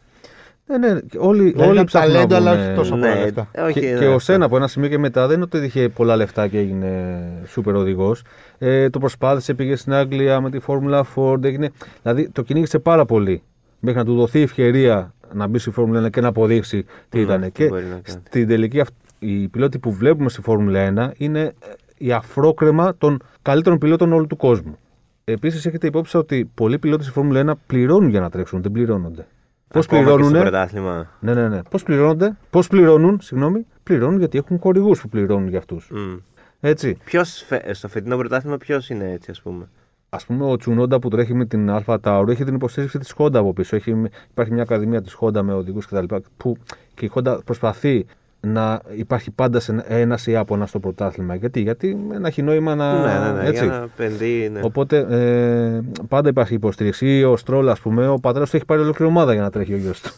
Ναι, ναι, όλοι, Δηλαδή όλοι ήταν ψάχνουν ταλέντο, να αλλά βγουν, όχι τόσο ε, πολλά Ναι, λεφτά. όχι, και, ναι, και ο αυτό. Σένα από ένα σημείο και μετά δεν είναι ότι είχε πολλά λεφτά και έγινε σούπερ οδηγός. Ε, το προσπάθησε, πήγε στην Αγγλία με τη Φόρμουλα Ford. Έγινε, δηλαδή το κυνήγησε πάρα πολύ μέχρι να του δοθεί η ευκαιρία να μπει στη Φόρμουλα 1 και να αποδείξει τι Ναι, ήταν. τι Και μπορεί να κάνει. στην τελική, αυ- οι πιλότοι που βλέπουμε στη Φόρμουλα 1 είναι ε, η αφρόκρεμα των καλύτερων πιλότων όλου του κόσμου. Επίσης, έχετε υπόψη ότι πολλοί πιλότε στη Φόρμουλα 1 πληρώνουν για να τρέξουν, δεν πληρώνονται. Πώς Ακόμα και στο πληρώνουν, πρωτάθλημα. ναι, ναι, ναι. Πώς πληρώνονται, πώς πληρώνουν, συγγνώμη, πληρώνουν γιατί έχουν χορηγούς που πληρώνουν για αυτούς. Μμ. Έτσι. Ποιος φε- στο φετινό πρωτάθλημα ποιος είναι έτσι, ας πούμε; Α πούμε, ο Τσουνόντα που τρέχει με την Αλφα Τάουρο έχει την υποστήριξη της Honda από πίσω. Έχει, υπάρχει μια ακαδημία της Honda με οδηγούς κτλ. Που και η Honda προσπαθεί να υπάρχει πάντα ένας Ιάπωνα στο πρωτάθλημα. Γιατί, γιατί δεν έχει νόημα να. ναι, ναι, ναι. έτσι. Για να επενδύει. Ναι. Οπότε ε, πάντα υπάρχει υποστήριξη. Ο Στρόλ, ας πούμε, ο πατέρας του έχει πάρει ολόκληρη ομάδα για να τρέχει ο γιος του.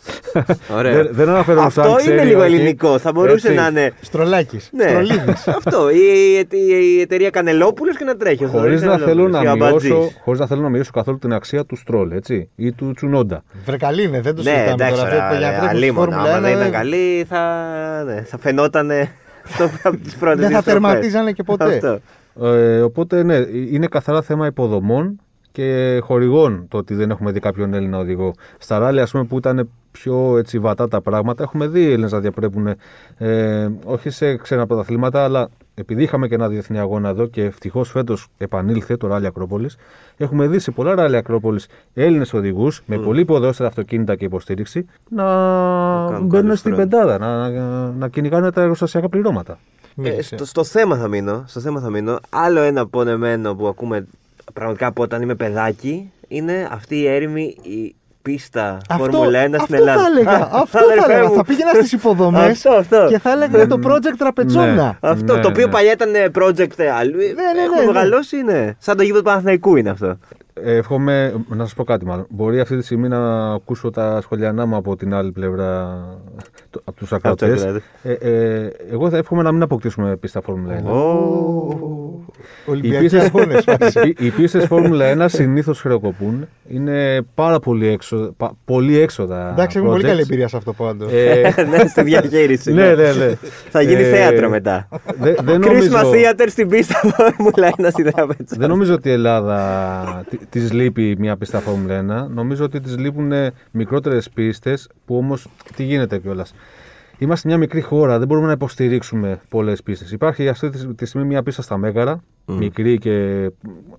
Ωραία. δεν, δεν αναφέρομαι Αυτό σαν είναι ξέρει, λίγο όχι. ελληνικό. Θα μπορούσε Έτσι. να είναι. Στρολάκης. Ναι, αυτό. Η, η, η εταιρεία Κανελόπουλος και να τρέχει. ο Χωρίς Θοδωρής να, θέλω Κανελόπουλος, να ή ο Αμπατζής. μειώσω, χωρίς να θέλω να μειώσω καθόλου την αξία του Στρόλ έτσι, ή του Τσουνόντα. Βρεκαλή είναι, δεν το Ναι, συζητάμε εντάξει, τώρα. τώρα, Αυτό, για να ρε, τρέχουν στη αλίμονα, Φόρμουλα άμα 1, δεν ήταν δεν- καλή θα, ναι, θα φαινόταν από τις πρώτες Δεν θα τερματίζανε και ποτέ. Αυτό. Ε, οπότε ναι, είναι καθαρά θέμα υποδομών και χορηγών το ότι δεν έχουμε δει κάποιον Έλληνα οδηγό. Στα ράλια, ας πούμε, που ήταν πιο έτσι, βατά τα πράγματα, έχουμε δει Έλληνες να διαπρέπουν ε, όχι σε ξένα πρωταθλήματα, αλλά επειδή είχαμε και ένα διεθνή αγώνα εδώ και ευτυχώς φέτος επανήλθε το ράλι Ακρόπολη, έχουμε δει σε πολλά ράλι Ακρόπολη Έλληνες οδηγούς με πολύ υποδόστερα αυτοκίνητα και υποστήριξη να, κάνουν μπαίνουν καλούς στην τρόπους. πεντάδα, να, να, να κυνηγάνε τα εργοστασιακά πληρώματα. Μην Ε, ξέρεις. στο, στο θέμα θα μείνω. Στο θέμα θα μείνω. Άλλο ένα πονεμένο που ακούμε πραγματικά από όταν είμαι παιδάκι είναι αυτή η έρημη η πίστα Φόρμουλα 1 στην αυτό Ελλάδα. θα έλεγα. Α, αυτό αδερφέ θα έλεγα. μου. Θα πήγαινα στις υποδομές Αυτό, αυτό. και θα έλεγα το project τραπετσόνα. Ναι. Αυτό Ναι, το οποίο ναι. παλιά ήταν project αλλού. ναι, Έχουμε ναι, ναι. μεγαλώσει είναι. Σαν το γήπεδο του Παναθηναϊκού είναι αυτό. Ε, Εύχομαι, να σας πω κάτι μάλλον. Μπορεί αυτή τη στιγμή να ακούσω τα σχολιανά μου από την άλλη πλευρά, το- από τους ακροατές. ακροατές. Ε, ε, εγώ θα εύχομαι να μην αποκτήσουμε πίστα Φόρμουλα 1. Οι Ολυμπιακοί πίστες, αγώνες. οι, οι πίστες Φόρμουλα 1 συνήθως χρεοκοπούν. Είναι πάρα πολύ, έξω, πα- πολύ έξοδα. Εντάξει, έχουμε πολύ projects. καλή εμπειρία σε αυτό πάντως. Ε, ναι, στη διαχείριση. ναι, ναι, ναι. Θα γίνει Ε, θέατρο μετά. δε- δεν Christmas νομίζω- Theater στην πίστα Φόρμουλα 1 στη Δραπέτσα. Δεν νομίζω ότι η Ελλάδα τη λείπει μια πίστα Φόρμουλα 1. Νομίζω ότι της λείπουν μικρότερες πίστες που όμως τι γίνεται κιόλας; Είμαστε μια μικρή χώρα, δεν μπορούμε να υποστηρίξουμε πολλές πίστες. Υπάρχει αυτή τη- τη στιγμή μια πίστα στα Μέγαρα, μικρή και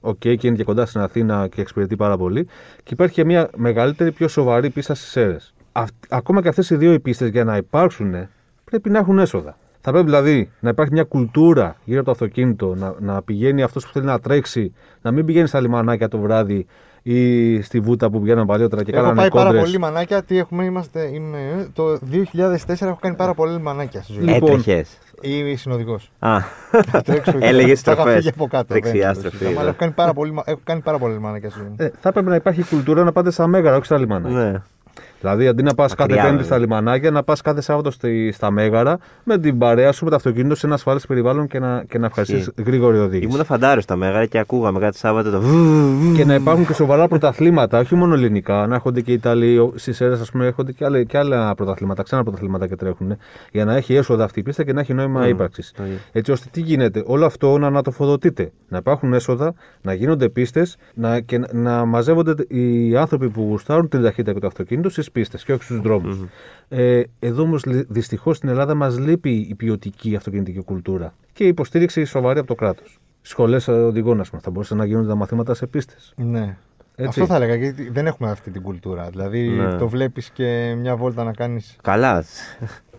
οκ, και είναι και κοντά στην Αθήνα και εξυπηρετεί πάρα πολύ. Και υπάρχει και μια μεγαλύτερη, πιο σοβαρή πίστα στις Σέρες. Ακόμα και αυτές οι δύο οι πίστες για να υπάρξουν πρέπει να έχουν έσοδα. Θα πρέπει δηλαδή να υπάρχει μια κουλτούρα γύρω από το αυτοκίνητο, να, να πηγαίνει αυτός που θέλει να τρέξει, να μην πηγαίνει στα λιμανάκια το βράδυ ή στη βούτα που πηγαίναμε παλιότερα και Έχω κάνανε πάει πάρα κόντρες. πολύ μανάκια. Τι έχουμε, είμαστε, είμαι, το 2004 έχω κάνει πάρα πολύ μανάκια στη ζωή μου. Λοιπόν, Έτρεχες. Είμαι συνοδικός. Α, Θα τρέξω και Έλεγες θα είχα στροφές. φύγει από κάτω. Δεξιά δεν στροφή, συζητάμε, ναι. Αλλά έχω κάνει πάρα πολύ, μα- έχω κάνει πάρα πολύ μανάκια στη ζωή μου. Ε, θα έπρεπε να υπάρχει κουλτούρα να πάτε στα μέγαρα, όχι στα λιμανάκια. ναι. Δηλαδή, αντί να πας κάθε Μακριά, Πέμπτη βέβαια. στα λιμανάκια, να πας κάθε Σάββατο στη, στα μέγαρα με την παρέα σου, με το αυτοκίνητο σε ένα ασφαλέ περιβάλλον και να, και να ευχαριστήσει γρήγορη οδήγηση. Ήμουν φαντάρο στα μέγαρα και ακούγαμε κάτι Σάββατο το. Και να υπάρχουν και σοβαρά πρωταθλήματα, όχι μόνο ελληνικά. Να έρχονται και οι Ιταλοί στις αίρε, ας πούμε, έρχονται και άλλα, και άλλα πρωταθλήματα, ξένα πρωταθλήματα και τρέχουν. Για να έχει έσοδα αυτή η πίστα και να έχει νόημα ύπαρξης. το ίδιο. Έτσι ώστε τι γίνεται, όλο αυτό να ανατοφοδοτείται. Να υπάρχουν έσοδα, να γίνονται πίστες να, και να, να μαζεύονται οι άνθρωποι που γουστάρουν την ταχύτητα και το αυτοκίνητο στις πίστες και όχι στους δρομου Ε, εδώ όμως δυστυχώς στην Ελλάδα μας λείπει η ποιοτική αυτοκινητική κουλτούρα και η υποστήριξη σοβαρή από το κράτος. Σχολές οδηγών, ας πούμε, θα μπορούσαν να γίνονται τα μαθήματα σε πίστες. Ναι. Έτσι. Αυτό θα έλεγα γιατί δεν έχουμε αυτή την κουλτούρα. Δηλαδή Ναι. το βλέπεις και μια βόλτα να κάνεις Καλά.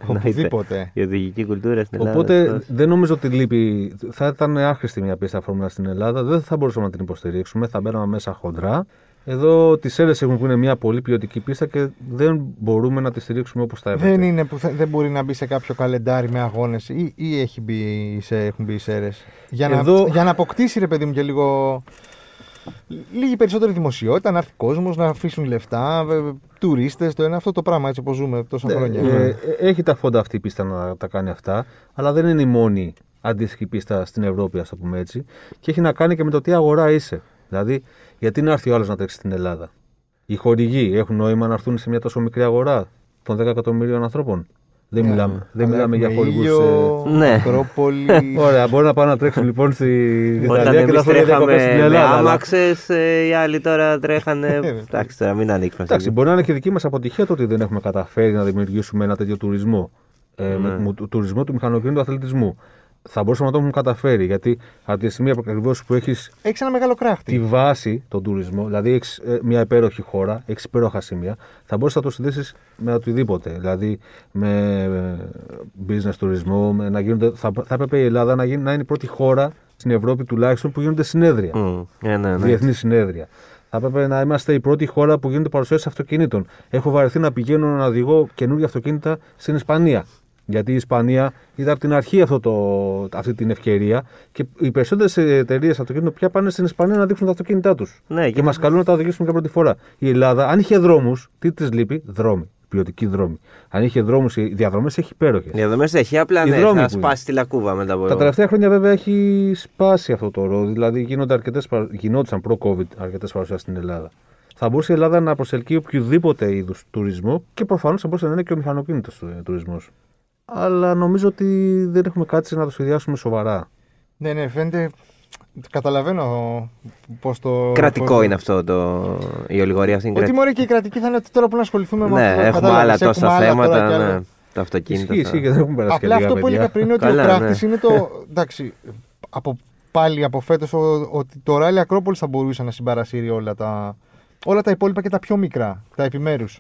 οπουδήποτε. Η οδηγική κουλτούρα στην Ελλάδα. Οπότε αυτός. δεν νομίζω ότι λείπει. Θα ήταν άχρηστη μια πίστα φόρμουλα στην Ελλάδα. Δεν θα μπορούσαμε να την υποστηρίξουμε. Θα μπαίναμε μέσα χοντρά. Εδώ τις αίρε έχουν που είναι μια πολύ ποιοτική πίστα και δεν μπορούμε να τη στηρίξουμε όπως θα έπρεπε. Δεν, είναι που θε- δεν μπορεί να μπει σε κάποιο καλεντάρι με αγώνες ή, ή έχει μπει σε, έχουν μπει οι σέρες. Για, Εδώ- να, για να αποκτήσει ρε παιδί μου και λίγο. Λίγη περισσότερη δημοσιότητα, να έρθει κόσμος, να αφήσουν λεφτά, τουρίστες, το ένα αυτό το πράγμα έτσι όπως ζούμε τόσα χρόνια. Ε, ε, έχει τα φόντα αυτή η πίστα να τα κάνει αυτά, αλλά δεν είναι η μόνη αντίστοιχη πίστα στην Ευρώπη, ας το πούμε έτσι. Και έχει να κάνει και με το τι αγορά είσαι. Δηλαδή, γιατί να έρθει ο άλλος να τρέξει στην Ελλάδα; Οι χορηγοί έχουν νόημα να έρθουν σε μια τόσο μικρή αγορά των 10 εκατομμυρίων ανθρώπων; Δεν μιλάμε, δεν Αλλά μιλάμε για έχουμε χορηγούς. ήλιο, Ναι. Ακρόπολης. Ωραία, μπορεί να πάνε να τρέξουν λοιπόν στην Όταν Ιταλία και να εμεί έρθουν για διακοπέ στην τρέχαμε με Ελλάδα. αλλά- άμαξες, οι άλλοι τώρα τρέχανε. βέβαια. Εντάξει, τώρα μην ανοίξουμε. Εντάξει, σε- μπορεί να είναι και δική μας αποτυχία το ότι δεν έχουμε καταφέρει να δημιουργήσουμε ένα τέτοιο τουρισμό. Ε, Ναι. με, μου- του- τουρισμό του μηχανοκίνητου αθλητισμού. Θα μπορούσαμε να το έχουμε καταφέρει γιατί από τη στιγμή ακριβώς που έχεις Έχεις ένα μεγάλο κράχτη. τη βάση, τον τουρισμό, δηλαδή έχεις μια υπέροχη χώρα, έχεις υπέροχα σημεία, θα μπορούσες να το συνδέσεις με οτιδήποτε. Δηλαδή με ε, business τουρισμό, με να γίνονται, θα, θα έπρεπε η Ελλάδα να, γίνει, να είναι η πρώτη χώρα στην Ευρώπη τουλάχιστον που γίνονται συνέδρια Μμ, ναι, ναι, ναι. διεθνή συνέδρια. Θα έπρεπε να είμαστε η πρώτη χώρα που γίνονται παρουσιάσεις αυτοκινήτων. Έχω βαρεθεί να πηγαίνω να οδηγώ καινούργια αυτοκίνητα στην Ισπανία. Γιατί η Ισπανία ήταν από την αρχή αυτό το, αυτή την ευκαιρία και οι περισσότερες εταιρείες αυτοκίνητων πια πάνε στην Ισπανία να δείξουν τα αυτοκίνητά τους. Ναι, και και- μας καλούν να τα οδηγήσουμε για πρώτη φορά. Η Ελλάδα, αν είχε δρόμους, τι της λείπει, δρόμοι. Ποιοτικοί δρόμοι. Αν είχε δρόμους, οι διαδρομές έχει υπέροχες. Διαδρομές έχει, απλά Οι ναι, δρόμοι θα που σπάσει τη λακκούβα μετά από. Τα τελευταία χρόνια βέβαια έχει σπάσει αυτό το ρόλο. Δηλαδή γίνονται αρκετές, παρα- γινόντουσαν προ-COVID αρκετές παρουσιάσεις στην Ελλάδα. Θα μπορούσε η Ελλάδα να προσελκύει οποιοδήποτε είδους τουρισμό και προφανώς θα μπορούσε να είναι και ο μηχανοκίνητο τουρισμός. Αλλά νομίζω ότι δεν έχουμε κάτσει να το σχεδιάσουμε σοβαρά. Ναι, ναι, φαίνεται. Καταλαβαίνω πώς το. Κρατικό πώς- είναι αυτό το. Η ολιγορία αυτή είναι Ότι κρατική. μωρέ και η κρατική θα είναι ότι τώρα που να ασχοληθούμε με Ναι, αυτό. έχουμε κατάλαβες, άλλα έχουμε τόσα άλλα τώρα θέματα. κι άλλα. Ναι, το αυτοκίνητο. Ισχύει, θα- ισχύει και δεν έχουν περάσει και Απλά λίγα αυτό που παιδιά. έλεγα πριν είναι ότι Καλά, ο κράχτη ναι. είναι το. Εντάξει, από, πάλι από φέτος ότι το ράλι Ακρόπολη θα μπορούσε να συμπαρασύρει όλα τα, όλα τα υπόλοιπα και τα πιο μικρά, τα επιμέρους.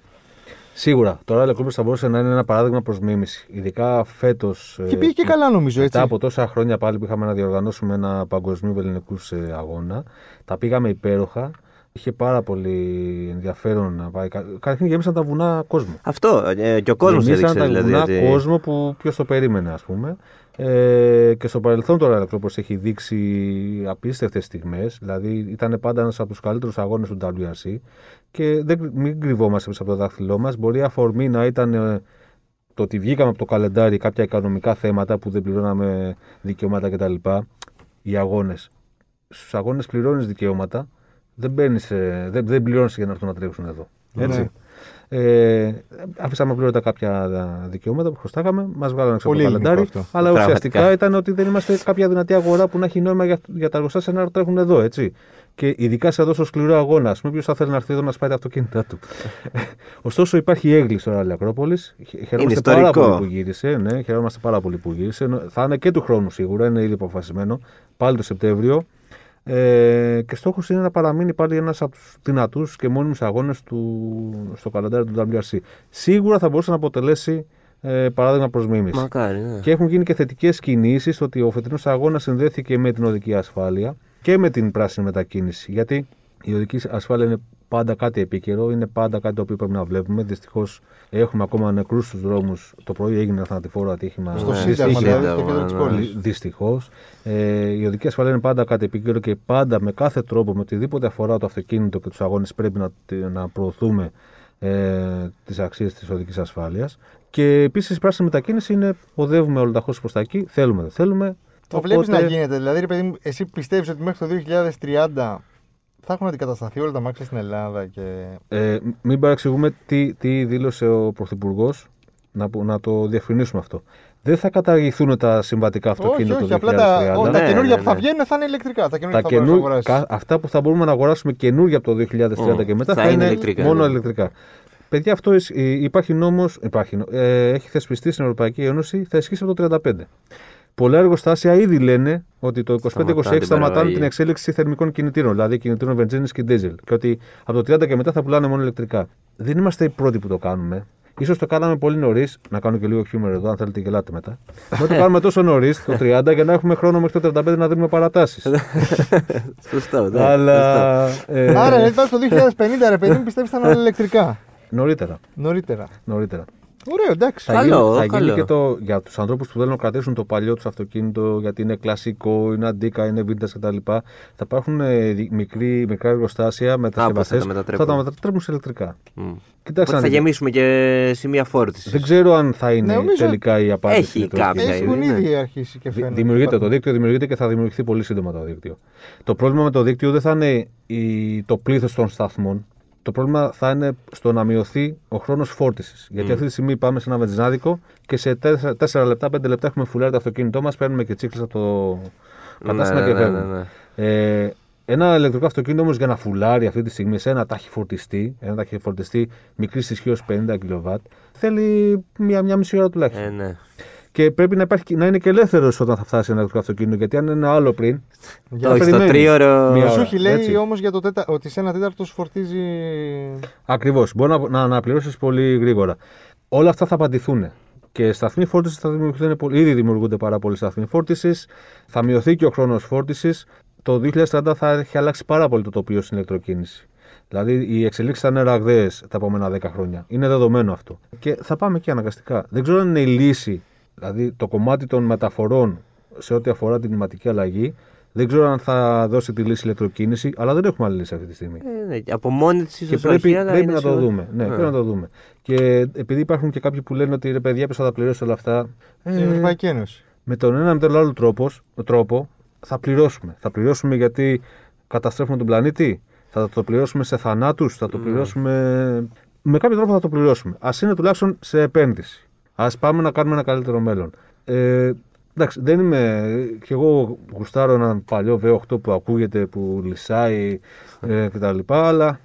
Σίγουρα. Τώρα η θα μπορούσε να είναι ένα παράδειγμα προς μίμηση. Ειδικά φέτος. Και πήγε και καλά νομίζω έτσι. Μετά από τόσα χρόνια πάλι που είχαμε να διοργανώσουμε ένα παγκοσμίου ελληνικού αγώνα, τα πήγαμε υπέροχα. Είχε πάρα πολύ ενδιαφέρον να πάει. κα- Καταρχήν γέμισαν τα βουνά κόσμο. Αυτό ε, και ο κόσμος Γεμίσαν έδειξε τα δηλαδή. βουνά ότι- κόσμο που ποιος το περίμενε, ας πούμε. Ε, και στο παρελθόν τώρα η Ακρόπολη έχει δείξει απίστευτες στιγμές. Δηλαδή ήταν πάντα ένας από τους καλύτερους αγώνες του WRC. Και δεν, μην κρυβόμαστε πίσω από το δάχτυλό μας. Μπορεί η αφορμή να ήταν ε, το ότι βγήκαμε από το καλεντάρι κάποια οικονομικά θέματα που δεν πληρώναμε δικαιώματα κτλ. Οι αγώνες. Στους αγώνες πληρώνεις δικαιώματα. Δεν, μπαίνεις, ε, δεν, δεν πληρώνεις για να έρθουν να τρέξουν εδώ. Έτσι. Ναι. Ε, αφήσαμε απλήρωτα κάποια δικαιώματα που χρωστάγαμε, μας βγάλανε έξω από Πολύ το ελληνικό καλεντάρι. αυτό. Αλλά Πραγματικά. ουσιαστικά ήταν ότι δεν είμαστε κάποια δυνατή αγορά που να έχει νόημα για, για τα εργοστάσια να τρέχουν εδώ, έτσι. Και ειδικά σε τόσο σκληρό αγώνα, ας πούμε, ποιος θα θέλει να έρθει εδώ να σπάει τα αυτοκίνητά του. Ωστόσο, υπάρχει έγκληση τώρα άλλη Ακρόπολη. Χαιρόμαστε πάρα ιστορικό. πολύ που γύρισε. Ναι, χαιρόμαστε πάρα πολύ που γύρισε. Νο- Θα είναι και του χρόνου σίγουρα, είναι ήδη αποφασισμένο. Πάλι το Σεπτέμβριο. Ε, και στόχος είναι να παραμείνει πάλι ένας από τους δυνατούς και μόνιμους αγώνες στο καλεντάρι του WRC. Σίγουρα θα μπορούσε να αποτελέσει ε, παράδειγμα προς μίμηση. Μακάρι, ναι. Και έχουν γίνει και θετικές κινήσεις ότι ο φετινός αγώνας συνδέθηκε με την οδική ασφάλεια και με την πράσινη μετακίνηση. Γιατί η οδική ασφάλεια είναι πάντα κάτι επίκαιρο, είναι πάντα κάτι το οποίο πρέπει να βλέπουμε. Δυστυχώς έχουμε ακόμα νεκρούς στους δρόμους. Το πρωί έγινε ένα θανατηφόρο ατύχημα. Στο Ναι, Σύνταγμα, δυστυχώς. δηλαδή, στο κέντρο της Ναι. πόλης. Δυστυχώς. Ε, η οδική ασφάλεια είναι πάντα κάτι επίκαιρο και πάντα με κάθε τρόπο, με οτιδήποτε αφορά το αυτοκίνητο και τους αγώνες, πρέπει να, να προωθούμε ε, τις αξίες της οδικής ασφάλειας. Και επίσης η πράσινη μετακίνηση είναι οδεύουμε ολοταχώ προς τα εκεί. Θέλουμε, δεν θέλουμε. Το βλέπεις Οπότε- να γίνεται. Δηλαδή, ρε παιδί μου, εσύ πιστεύεις ότι μέχρι το 2030 θα έχουν αντικατασταθεί όλα τα μάξια στην Ελλάδα και. Ε, μην παραξηγούμε τι, τι δήλωσε ο Πρωθυπουργός, να, που- να το διευκρινίσουμε αυτό. Δεν θα καταργηθούν τα συμβατικά όχι, αυτοκίνητα όχι. το 2030. Απλά τα, ο, τα Ναι, καινούργια ναι, που θα ναι. βγαίνουν θα είναι ηλεκτρικά. Τα καινούργια τα που θα μπορείς να καινού... αγοράσεις. κα- αυτά που θα μπορούμε να αγοράσουμε καινούργια από το 2030 Μμ, και μετά θα θα, είναι είναι ηλεκτρικά, μόνο ναι. ηλεκτρικά. Παιδιά, αυτό ισ- ε, υπάρχει νόμος, υπάρχει, νο- ε, έχει θεσπιστεί στην Ευρωπαϊκή Ένωση, θα ισχύσει από το 35. Πολλά εργοστάσια ήδη λένε ότι το 25-26 Σταματάνε την σταματάνε παραγωγή. την εξέλιξη θερμικών κινητήρων, δηλαδή κινητήρων βενζίνης και δίζελ. Και ότι από το 30 και μετά θα πουλάνε μόνο ηλεκτρικά. Δεν είμαστε οι πρώτοι που το κάνουμε. Σω το κάναμε πολύ νωρίς, να κάνω και λίγο χιούμερ εδώ, αν θέλετε γελάτε μετά. Δεν το κάνουμε τόσο νωρίς, το 30, για να έχουμε χρόνο μέχρι το 35 να δίνουμε παρατάσεις. Σωστό, ναι. Αλλά. ε, Άρα, δηλαδή, το 2050 ρε παιδί μου πιστεύεις θα είναι όλα ηλεκτρικά; Νωρίτερα. Νωρίτερα. νωρίτερα. Ωραίο, εντάξει. Θα Καλό, γίνει, θα γίνει καλό. και το, για τους ανθρώπους που θέλουν να κρατήσουν το παλιό τους αυτοκίνητο, γιατί είναι κλασικό, είναι αντίκα, είναι vintage κτλ. Θα υπάρχουν ε, δι- μικρή, μικρά εργοστάσια μετασκευαστές τα μετατρέπουν. θα τα μετατρέπουν σε ηλεκτρικά. Μμ. Κοιτάξτε, Οπότε να θα δείτε. γεμίσουμε και σημεία φόρτισης. δεν ξέρω αν θα είναι Νομίζω- τελικά η απάντηση. Έχει ηλεκτρική. κάποια Έχουν είναι. ήδη αρχίσει και Δη- φαίνεται. Δημιουργείται το δίκτυο, δημιουργείται και θα δημιουργηθεί πολύ σύντομα το δίκτυο. Το πρόβλημα με το δίκτυο δεν θα είναι η, το πλήθος των σταθμών. Το πρόβλημα θα είναι στο να μειωθεί ο χρόνος φόρτισης. Γιατί αυτή τη στιγμή πάμε σε ένα βενζινάδικο και σε 4 λεπτά, 5 λεπτά έχουμε φουλάρει το αυτοκίνητό μας, παίρνουμε και τσίκλε από το κατάστημα Ναι, και ναι, φεύγουμε. ναι, ναι. Ε, ένα ηλεκτρικό αυτοκίνητο όμως για να φουλάρει αυτή τη στιγμή σε ένα ταχυφορτιστή, ένα ταχυφορτιστή μικρής ισχύως 50 kW, θέλει μια, μια μισή ώρα τουλάχιστον. Ε, ναι. Και πρέπει να, υπάρχει, να είναι και ελεύθερος όταν θα φτάσει ένα ηλεκτρικό αυτοκίνητο. Γιατί αν είναι άλλο πριν. Για Όχι, στο περιμένει. τρίωρο. Μία Σου ώρα, έχει λέει έτσι. όμως για το τέτα... ότι σε ένα τέταρτο σου φορτίζει. Ακριβώς. Μπορεί να, να αναπληρώσεις πολύ γρήγορα. Όλα αυτά θα απαντηθούν. Και σταθμοί φόρτισης θα δημιουργηθούν πολύ. Ήδη δημιουργούνται πάρα πολλοί σταθμοί φόρτισης. Θα μειωθεί και ο χρόνος φόρτισης. Το 2030 θα έχει αλλάξει πάρα πολύ το τοπίο στην ηλεκτροκίνηση. Δηλαδή οι εξελίξεις θα είναι ραγδαίες τα επόμενα 10 χρόνια. Είναι δεδομένο αυτό. Και θα πάμε και αναγκαστικά. Δεν ξέρω αν είναι η λύση, δηλαδή το κομμάτι των μεταφορών σε ό,τι αφορά την κλιματική αλλαγή. Δεν ξέρω αν θα δώσει τη λύση η ηλεκτροκίνηση, αλλά δεν έχουμε άλλη λύση αυτή τη στιγμή. Ε, ναι, Από μόνη της Και ίσω πρέπει, όχι, αλλά πρέπει είναι να το σίγουρα- δούμε. Ναι, Ε. πρέπει να το δούμε. Και επειδή υπάρχουν και κάποιοι που λένε ότι ρε παιδιά, ποιος θα τα πληρώσει όλα αυτά. η Ε, Ευρωπαϊκή Ένωση. με τον ένα με τον άλλο τρόπο, τρόπο θα πληρώσουμε. Θα πληρώσουμε γιατί καταστρέφουμε τον πλανήτη. Θα το πληρώσουμε σε θανάτους. Θα το πληρώσουμε. Με κάποιο τρόπο θα το πληρώσουμε. Α είναι τουλάχιστον σε επένδυση. Α πάμε να κάνουμε ένα καλύτερο μέλλον. Ε, εντάξει, δεν είμαι. κι εγώ γουστάρω έναν παλιό V8 που ακούγεται, που λυσάει ε, κτλ. Αλλά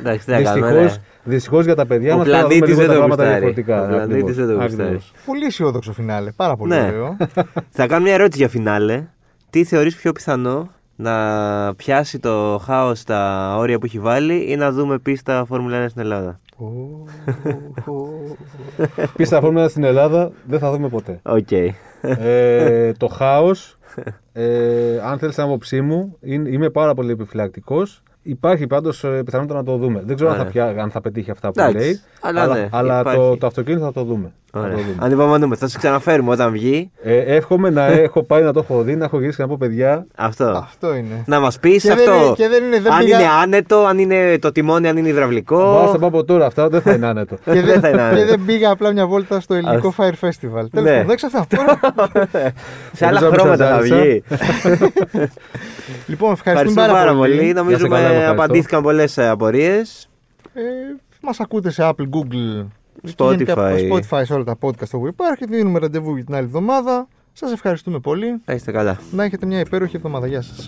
Εντάξει, τι να κάνουμε, ναι. δυστυχώς δυστυχώς για τα παιδιά Ο μας θα δούμε πλανήτης λίγο δεν τα το πράγματα γουστάρει. διαφορετικά. Ο πλανήτης Ακριβώς. δεν το γουστάρει. Ακριβώς. Πολύ αισιόδοξο φινάλε. Πάρα πολύ Ναι. ωραίο. Θα κάνω μια ερώτηση για φινάλε. Τι θεωρείς πιο πιθανό να πιάσει το χάος στα όρια που έχει βάλει ή να δούμε πίστα Φόρμουλα 1 στην Ελλάδα; Ω, ω, Πίστα φόρμουλα στην Ελλάδα δεν θα δούμε ποτέ. Οκ. ε, το χάος, ε, αν θέλεις την άποψή μου, είναι- είμαι πάρα πολύ επιφυλακτικός. Υπάρχει πάντως πιθανότητα να το δούμε. Δεν ξέρω αν θα, Ωραία. πια, αν θα πετύχει αυτά που Εντάξει, λέει. αλλά αλλά ναι, αλλά υπάρχει. το, το αυτοκίνητο θα το δούμε. Θα Ωραία. το δούμε. Ανυπομονούμε. Θα σου ξαναφέρουμε όταν βγει. Ε, εύχομαι να έχω πάει να το έχω δει, να έχω γυρίσει και να πω παιδιά. Αυτό. Αυτό είναι. Να μας πεις Και δεν αυτό. είναι- και δεν είναι- δεν αν πήγα- είναι άνετο, αν είναι το τιμόνι, αν είναι υδραυλικό. Πάω να πω από τώρα αυτά, δεν θα είναι άνετο. Και Δεν δεν, θα είναι και άνετο. δεν πήγα απλά μια βόλτα στο ελληνικό Fire Festival. Τέλος Ναι. πάντων, δεν ξέρω αυτό. Σε άλλα Νομίζω να χρώματα θα σας άρεσα. βγει. λοιπόν, ευχαριστούμε Ευχαριστούμε πάρα, πάρα πολύ. Να είστε Νομίζουμε καλά, ευχαριστώ. απαντήθηκαν πολλές απορίες. Ε, Μας ακούτε σε Apple, Google, και Spotify. γενικά Spotify, σε όλα τα podcast όπου υπάρχει. Δίνουμε ραντεβού για την άλλη εβδομάδα. Σας ευχαριστούμε πολύ. Να είστε καλά. Να έχετε μια υπέροχη εβδομάδα. Γεια σας.